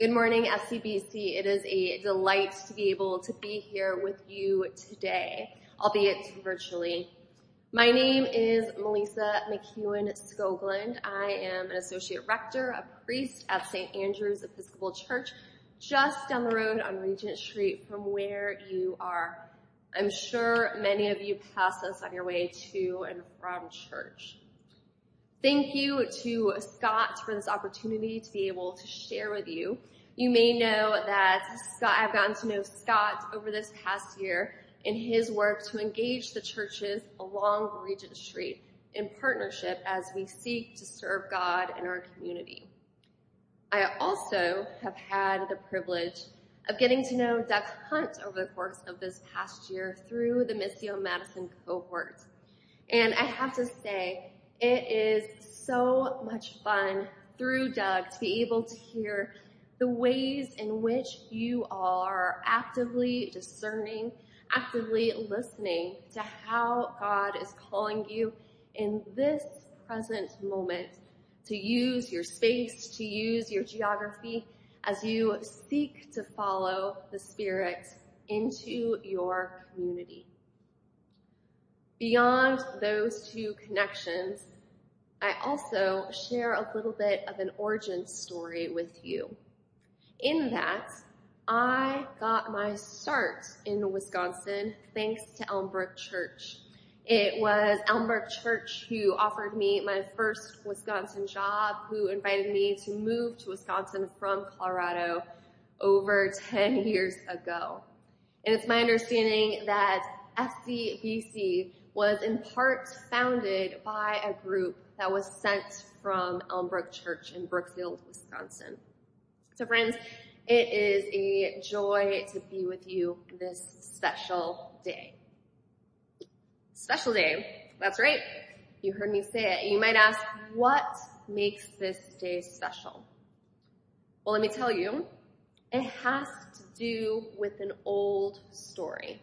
Good morning, SCBC. It is a delight to be able to be here with you today, albeit virtually. My name is Melissa McEwen Skoglund. I am an associate rector, a priest at St. Andrew's Episcopal Church, just down the road on Regent Street from where you are. I'm sure many of you pass us on your way to and from church. Thank you to Scott for this opportunity to be able to share with you. You may know that Scott, I've gotten to know Scott over this past year in his work to engage the churches along Regent Street in partnership as we seek to serve God in our community. I also have had the privilege of getting to know Doug Hunt over the course of this past year through the Missio Madison cohort. And I have to say, it is so much fun through Doug to be able to hear the ways in which you are actively discerning, actively listening to how God is calling you in this present moment to use your space, to use your geography as you seek to follow the Spirit into your community. Beyond those two connections, I also share a little bit of an origin story with you. In that, I got my start in Wisconsin thanks to Elmbrook Church. It was Elmbrook Church who offered me my first Wisconsin job, who invited me to move to Wisconsin from Colorado over 10 years ago. And it's my understanding that SCBC was in part founded by a group that was sent from Elmbrook Church in Brookfield, Wisconsin. So friends, it is a joy to be with you this special day. Special day. That's right. You heard me say it. You might ask, what makes this day special? Well, let me tell you, it has to do with an old story.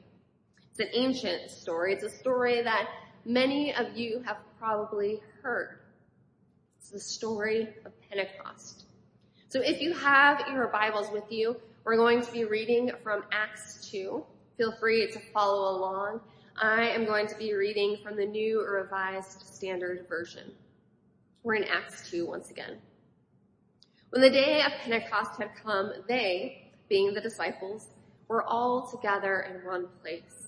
It's an ancient story. It's a story that many of you have probably heard. It's the story of Pentecost. So if you have your Bibles with you, we're going to be reading from Acts 2. Feel free to follow along. I am going to be reading from the New Revised Standard Version. We're in Acts 2 once again. When the day of Pentecost had come, they, being the disciples, were all together in one place.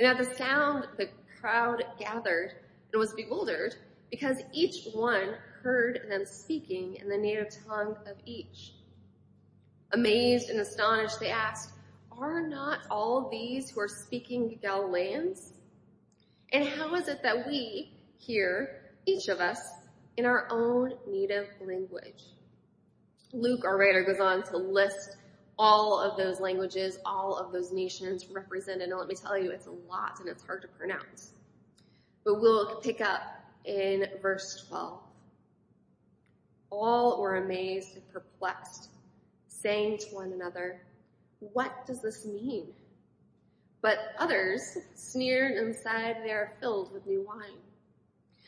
And at the sound, the crowd gathered and was bewildered because each one heard them speaking in the native tongue of each. Amazed and astonished, they asked, Are not all these who are speaking Galileans? And how is it that we hear, each of us, in our own native language? Luke, our writer, goes on to list all of those languages, all of those nations represented. And let me tell you, it's a lot and it's hard to pronounce. But we'll pick up in verse 12. All were amazed and perplexed, saying to one another, What does this mean? But others sneered and said, They are filled with new wine.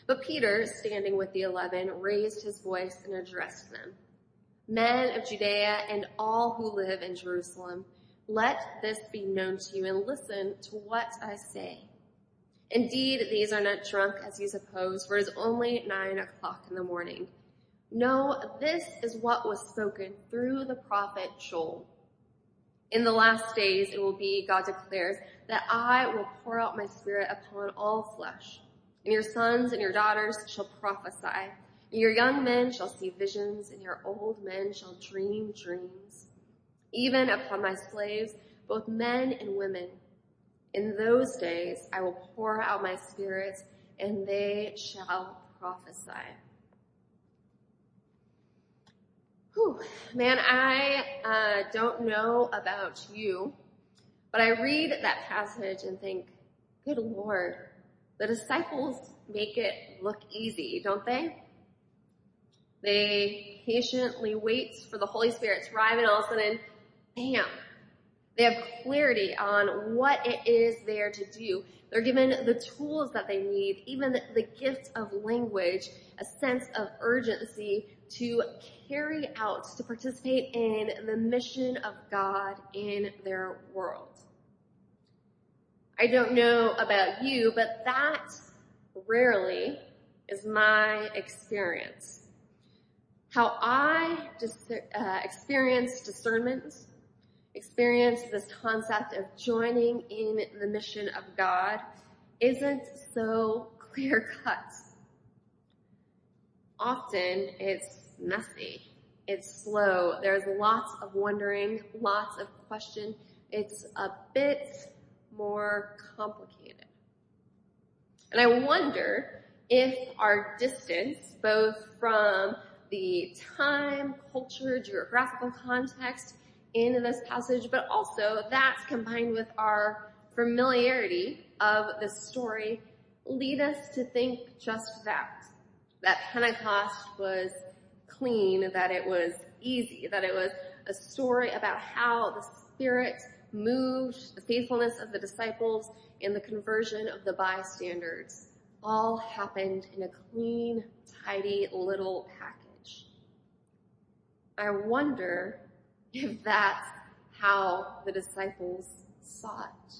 But Peter, standing with the eleven, raised his voice and addressed them men of Judea and all who live in Jerusalem, let this be known to you and listen to what I say. Indeed, these are not drunk as you suppose, for it is only nine o'clock in the morning. No, this is what was spoken through the prophet Joel. In the last days it will be, God declares, that I will pour out my spirit upon all flesh, and your sons and your daughters shall prophesy. Your young men shall see visions, and your old men shall dream dreams. Even upon my slaves, both men and women. In those days I will pour out my spirit, and they shall prophesy. Whew. man, I uh, don't know about you, but I read that passage and think, good Lord, the disciples make it look easy, don't they? They patiently wait for the Holy Spirit to arrive and all of a sudden, bam, they have clarity on what it is there to do. They're given the tools that they need, even the, gift of language, a sense of urgency to carry out, to participate in the mission of God in their world. I don't know about you, but that rarely is my experience. How I dis- uh, experience discernment, experience this concept of joining in the mission of God isn't so clear cut. Often it's messy. It's slow. There's lots of wondering, lots of question. It's a bit more complicated. And I wonder if our distance, both from the time, culture, geographical context in this passage, but also that's combined with our familiarity of the story, lead us to think just that. That Pentecost was clean, that it was easy, that it was a story about how the Spirit moved, the faithfulness of the disciples, and the conversion of the bystanders all happened in a clean, tidy little package. I wonder if that's how the disciples saw it.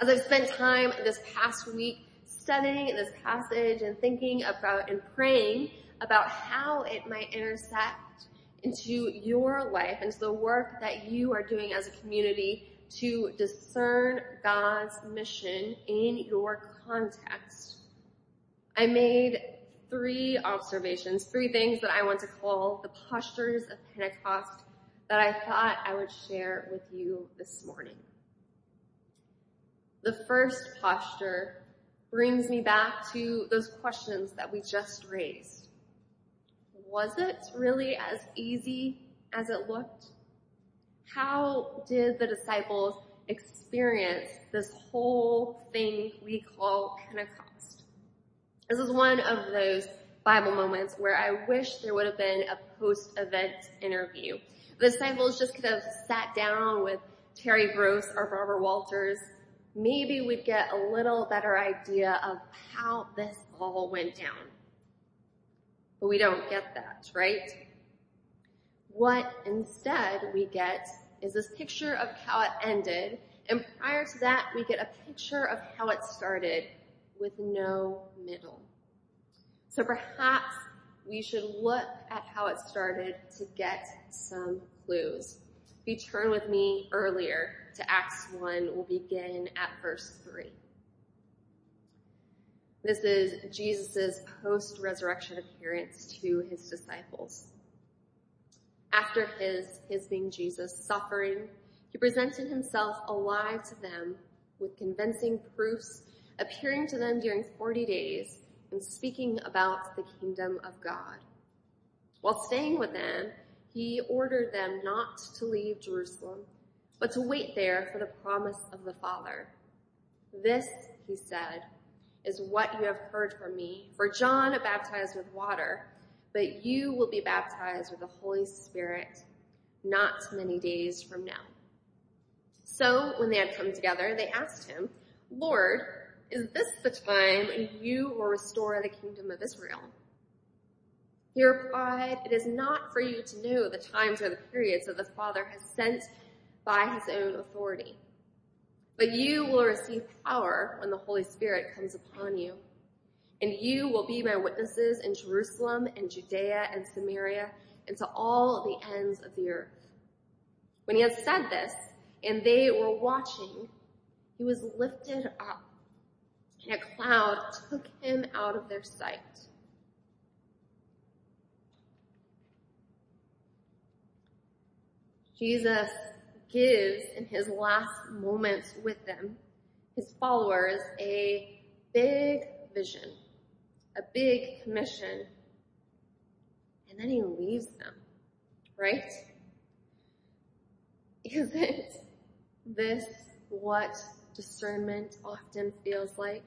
As I've spent time this past week studying this passage and thinking about and praying about how it might intersect into your life, into the work that you are doing as a community to discern God's mission in your context. I made three observations, three things that I want to call the postures of Pentecost that I thought I would share with you this morning. The first posture brings me back to those questions that we just raised was it really as easy as it looked? How did the disciples experience this whole thing we call Pentecost? This is one of those Bible moments where I wish there would have been a post-event interview. The disciples just could have sat down with Terry Gross or Barbara Walters. Maybe we'd get a little better idea of how this all went down. But we don't get that, right? What instead we get is this picture of how it ended, and prior to that, we get a picture of how it started with no middle. So perhaps we should look at how it started to get some clues. If you turn with me earlier to Acts 1, we'll begin at verse 3. This is Jesus' post-resurrection appearance to his disciples. After his, his being Jesus, suffering, he presented himself alive to them with convincing proofs, appearing to them during 40 days and speaking about the kingdom of God. While staying with them, he ordered them not to leave Jerusalem, but to wait there for the promise of the Father. This, he said, is what you have heard from me. For John baptized with water, but you will be baptized with the Holy Spirit not many days from now. So when they had come together, they asked him, Lord, is this the time you will restore the kingdom of Israel? He replied, It is not for you to know the times or the periods that the Father has sent by his own authority but you will receive power when the Holy Spirit comes upon you. And you will be my witnesses in Jerusalem and Judea and Samaria and to all the ends of the earth. When he had said this, and they were watching, he was lifted up, and a cloud took him out of their sight. Jesus gives in his last moments with them, his followers, a big vision, a big commission. and then he leaves them, right? Isn't this what discernment often feels like?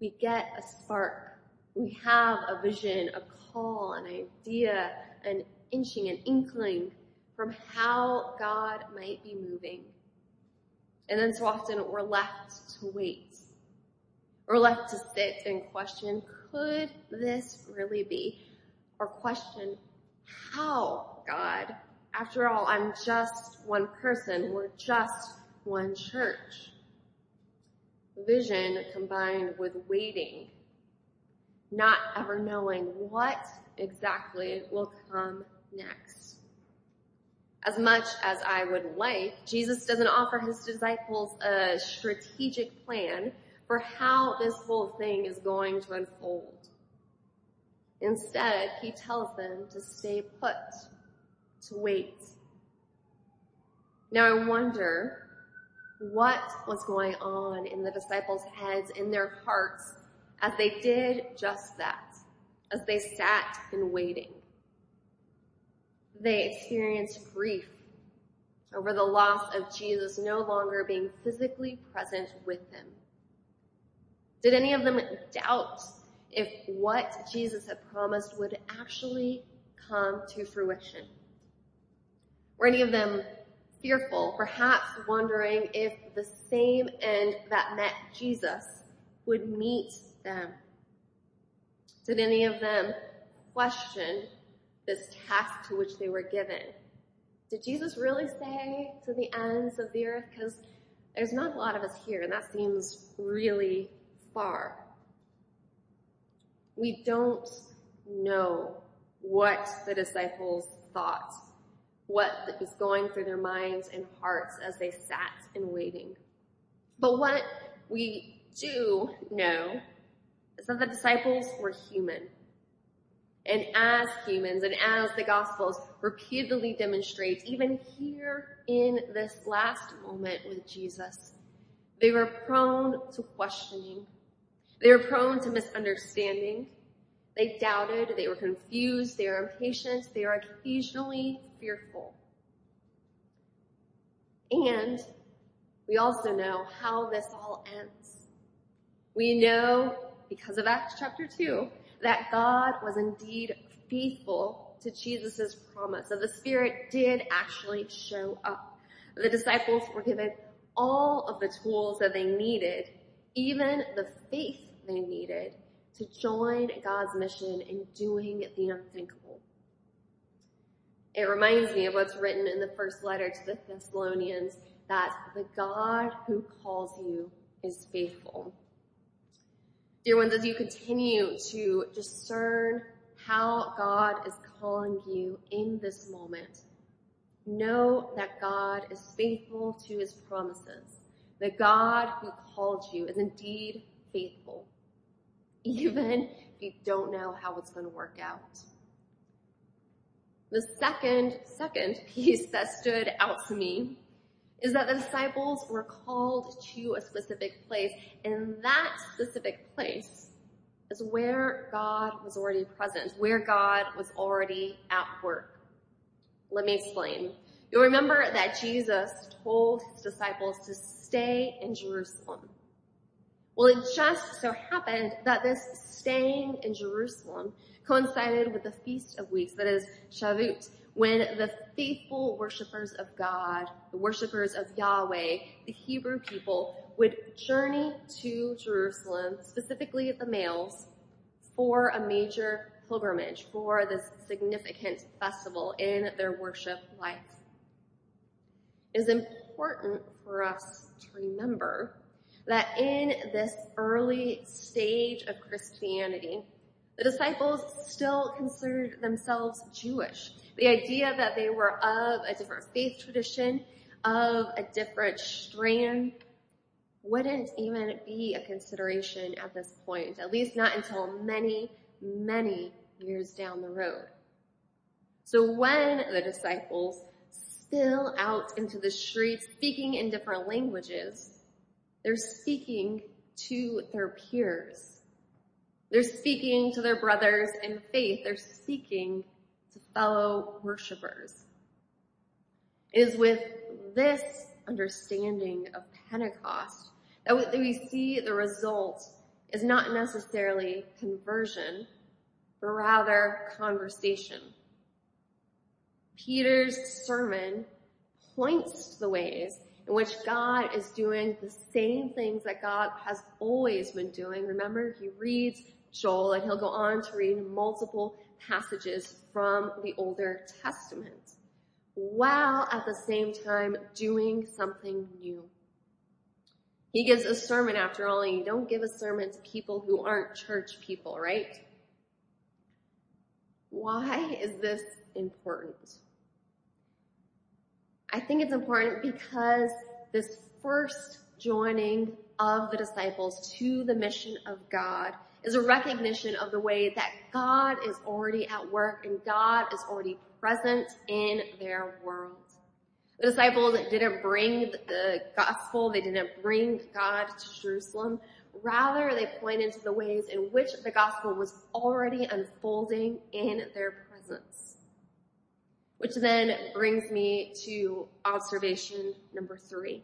We get a spark. We have a vision, a call, an idea, an inching, an inkling from how God might be moving. And then so often we're left to wait. We're left to sit and question, could this really be? Or question, how, God? After all, I'm just one person. We're just one church. Vision combined with waiting, not ever knowing what exactly will come next. As much as I would like, Jesus doesn't offer his disciples a strategic plan for how this whole thing is going to unfold. Instead, he tells them to stay put, to wait. Now I wonder what was going on in the disciples' heads, in their hearts, as they did just that, as they sat in waiting. They experienced grief over the loss of Jesus no longer being physically present with them. Did any of them doubt if what Jesus had promised would actually come to fruition? Were any of them fearful, perhaps wondering if the same end that met Jesus would meet them? Did any of them question this task to which they were given? Did Jesus really say to the ends of the earth? Because there's not a lot of us here, and that seems really far. We don't know what the disciples thought, what was going through their minds and hearts as they sat in waiting. But what we do know is that the disciples were human. And as humans and as the Gospels repeatedly demonstrate, even here in this last moment with Jesus, they were prone to questioning. They were prone to misunderstanding. They doubted. They were confused. They were impatient. They were occasionally fearful. And we also know how this all ends. We know, because of Acts chapter 2, that God was indeed faithful to Jesus' promise, that the Spirit did actually show up. The disciples were given all of the tools that they needed, even the faith they needed to join God's mission in doing the unthinkable. It reminds me of what's written in the first letter to the Thessalonians that the God who calls you is faithful. Dear ones, as you continue to discern how God is calling you in this moment, know that God is faithful to his promises. The God who called you is indeed faithful, even if you don't know how it's going to work out. The second, second piece that stood out to me is that the disciples were called to a specific place, and that specific place is where God was already present, where God was already at work. Let me explain. You'll remember that Jesus told his disciples to stay in Jerusalem. Well, it just so happened that this staying in Jerusalem coincided with the Feast of Weeks, that is Shavuot, when the faithful worshippers of God, the worshippers of Yahweh, the Hebrew people, would journey to Jerusalem, specifically the males, for a major pilgrimage, for this significant festival in their worship life. It is important for us to remember that in this early stage of Christianity, the disciples still considered themselves Jewish. The idea that they were of a different faith tradition, of a different strand, wouldn't even be a consideration at this point, at least not until many, many years down the road. So when the disciples spill out into the streets speaking in different languages, they're speaking to their peers They're speaking to their brothers in faith. They're speaking to fellow worshipers. It is with this understanding of Pentecost that we see the result is not necessarily conversion, but rather conversation. Peter's sermon points to the ways in which God is doing the same things that God has always been doing. Remember, he reads Joel and he'll go on to read multiple passages from the Older Testament while at the same time doing something new. He gives a sermon after all, and you don't give a sermon to people who aren't church people, right? Why is this important? I think it's important because this first joining of the disciples to the mission of God is a recognition of the way that God is already at work and God is already present in their world. The disciples didn't bring the gospel, they didn't bring God to Jerusalem. Rather, they pointed to the ways in which the gospel was already unfolding in their presence. Which then brings me to observation number three.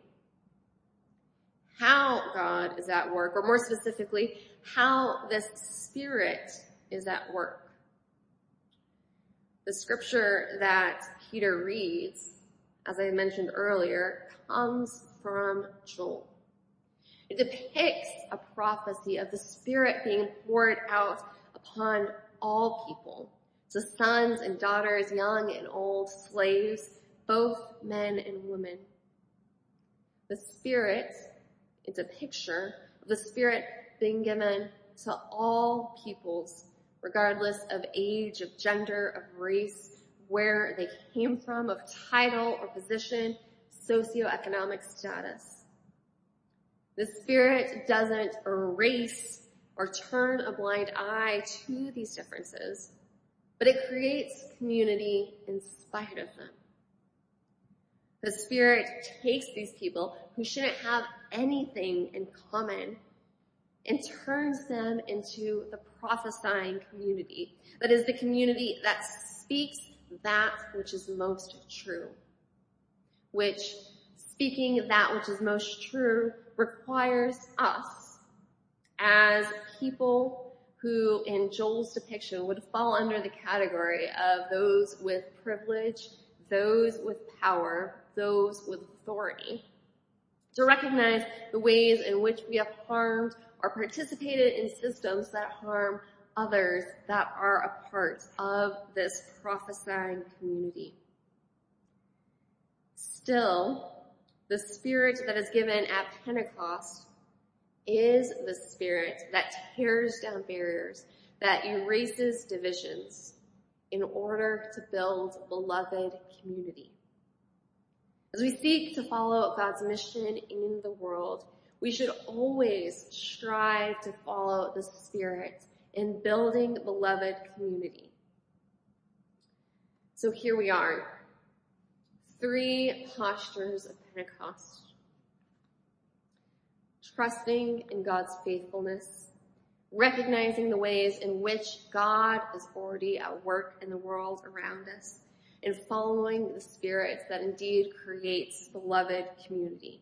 How God is at work, or more specifically, how this Spirit is at work. The scripture that Peter reads as I mentioned earlier, comes from Joel. It depicts a prophecy of the Spirit being poured out upon all people, to sons and daughters, young and old, slaves, both men and women. The Spirit is a picture of the Spirit being given to all peoples, regardless of age, of gender, of race, where they came from, of title or position, socioeconomic status. The Spirit doesn't erase or turn a blind eye to these differences, but it creates community in spite of them. The Spirit takes these people who shouldn't have anything in common and turns them into the prophesying community. That is the community that speaks that which is most true. Which, speaking that which is most true, requires us as people who in Joel's depiction would fall under the category of those with privilege, those with power, those with authority. To recognize the ways in which we have harmed or participated in systems that harm others that are a part of this prophesying community. Still, the spirit that is given at Pentecost is the spirit that tears down barriers, that erases divisions in order to build beloved community. As we seek to follow God's mission in the world, we should always strive to follow the Spirit in building beloved community. So here we are. Three postures of Pentecost. Trusting in God's faithfulness, recognizing the ways in which God is already at work in the world around us, and following the Spirit that indeed creates beloved community.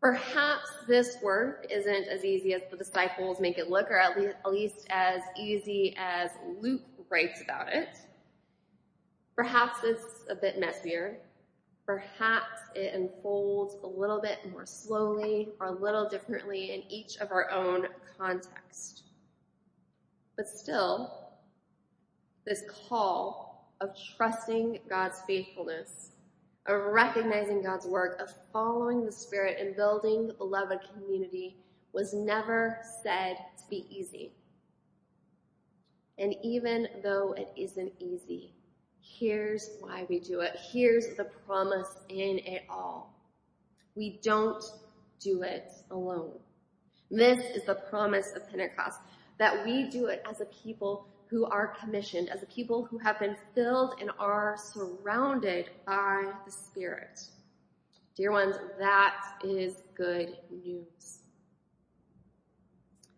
Perhaps this work isn't as easy as the disciples make it look, or at least, at least as easy as Luke writes about it. Perhaps it's a bit messier. Perhaps it unfolds a little bit more slowly or a little differently in each of our own context. But still, this call of trusting God's faithfulness of recognizing God's work, of following the Spirit and building the beloved community was never said to be easy. And even though it isn't easy, here's why we do it. Here's the promise in it all. We don't do it alone. This is the promise of Pentecost, that we do it as a people who are commissioned, as a people who have been filled and are surrounded by the Spirit. Dear ones, that is good news.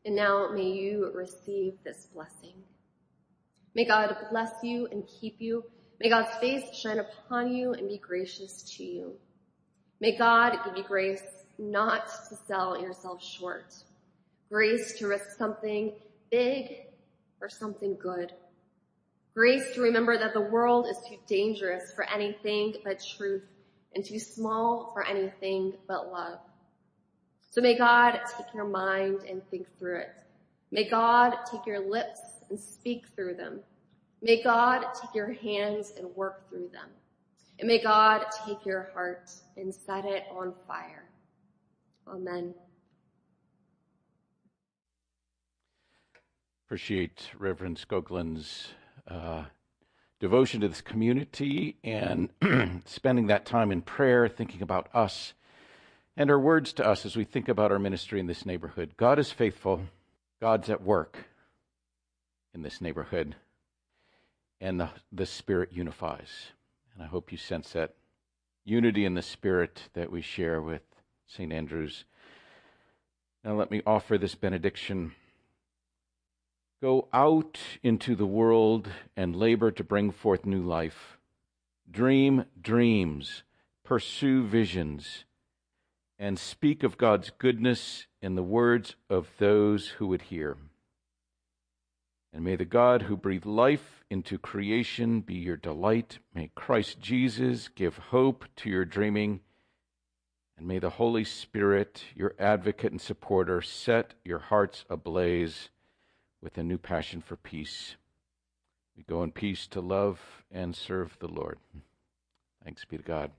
And now may you receive this blessing. May God bless you and keep you. May God's face shine upon you and be gracious to you. May God give you grace not to sell yourself short. Grace to risk something big for something good. Grace to remember that the world is too dangerous for anything but truth and too small for anything but love. So may God take your mind and think through it. May God take your lips and speak through them. May God take your hands and work through them. And may God take your heart and set it on fire. Amen. Appreciate Reverend Skoglund's uh, devotion to this community and spending that time in prayer, thinking about us and her words to us as we think about our ministry in this neighborhood. God is faithful, God's at work in this neighborhood, and the, the Spirit unifies. And I hope you sense that unity in the Spirit that we share with St. Andrew's. Now, let me offer this benediction. Go out into the world and labor to bring forth new life. Dream dreams, pursue visions and speak of God's goodness in the words of those who would hear. And may the God who breathed life into creation be your delight. May Christ Jesus give hope to your dreaming. And may the Holy Spirit, your advocate and supporter, set your hearts ablaze with a new passion for peace. We go in peace to love and serve the Lord. Thanks be to God.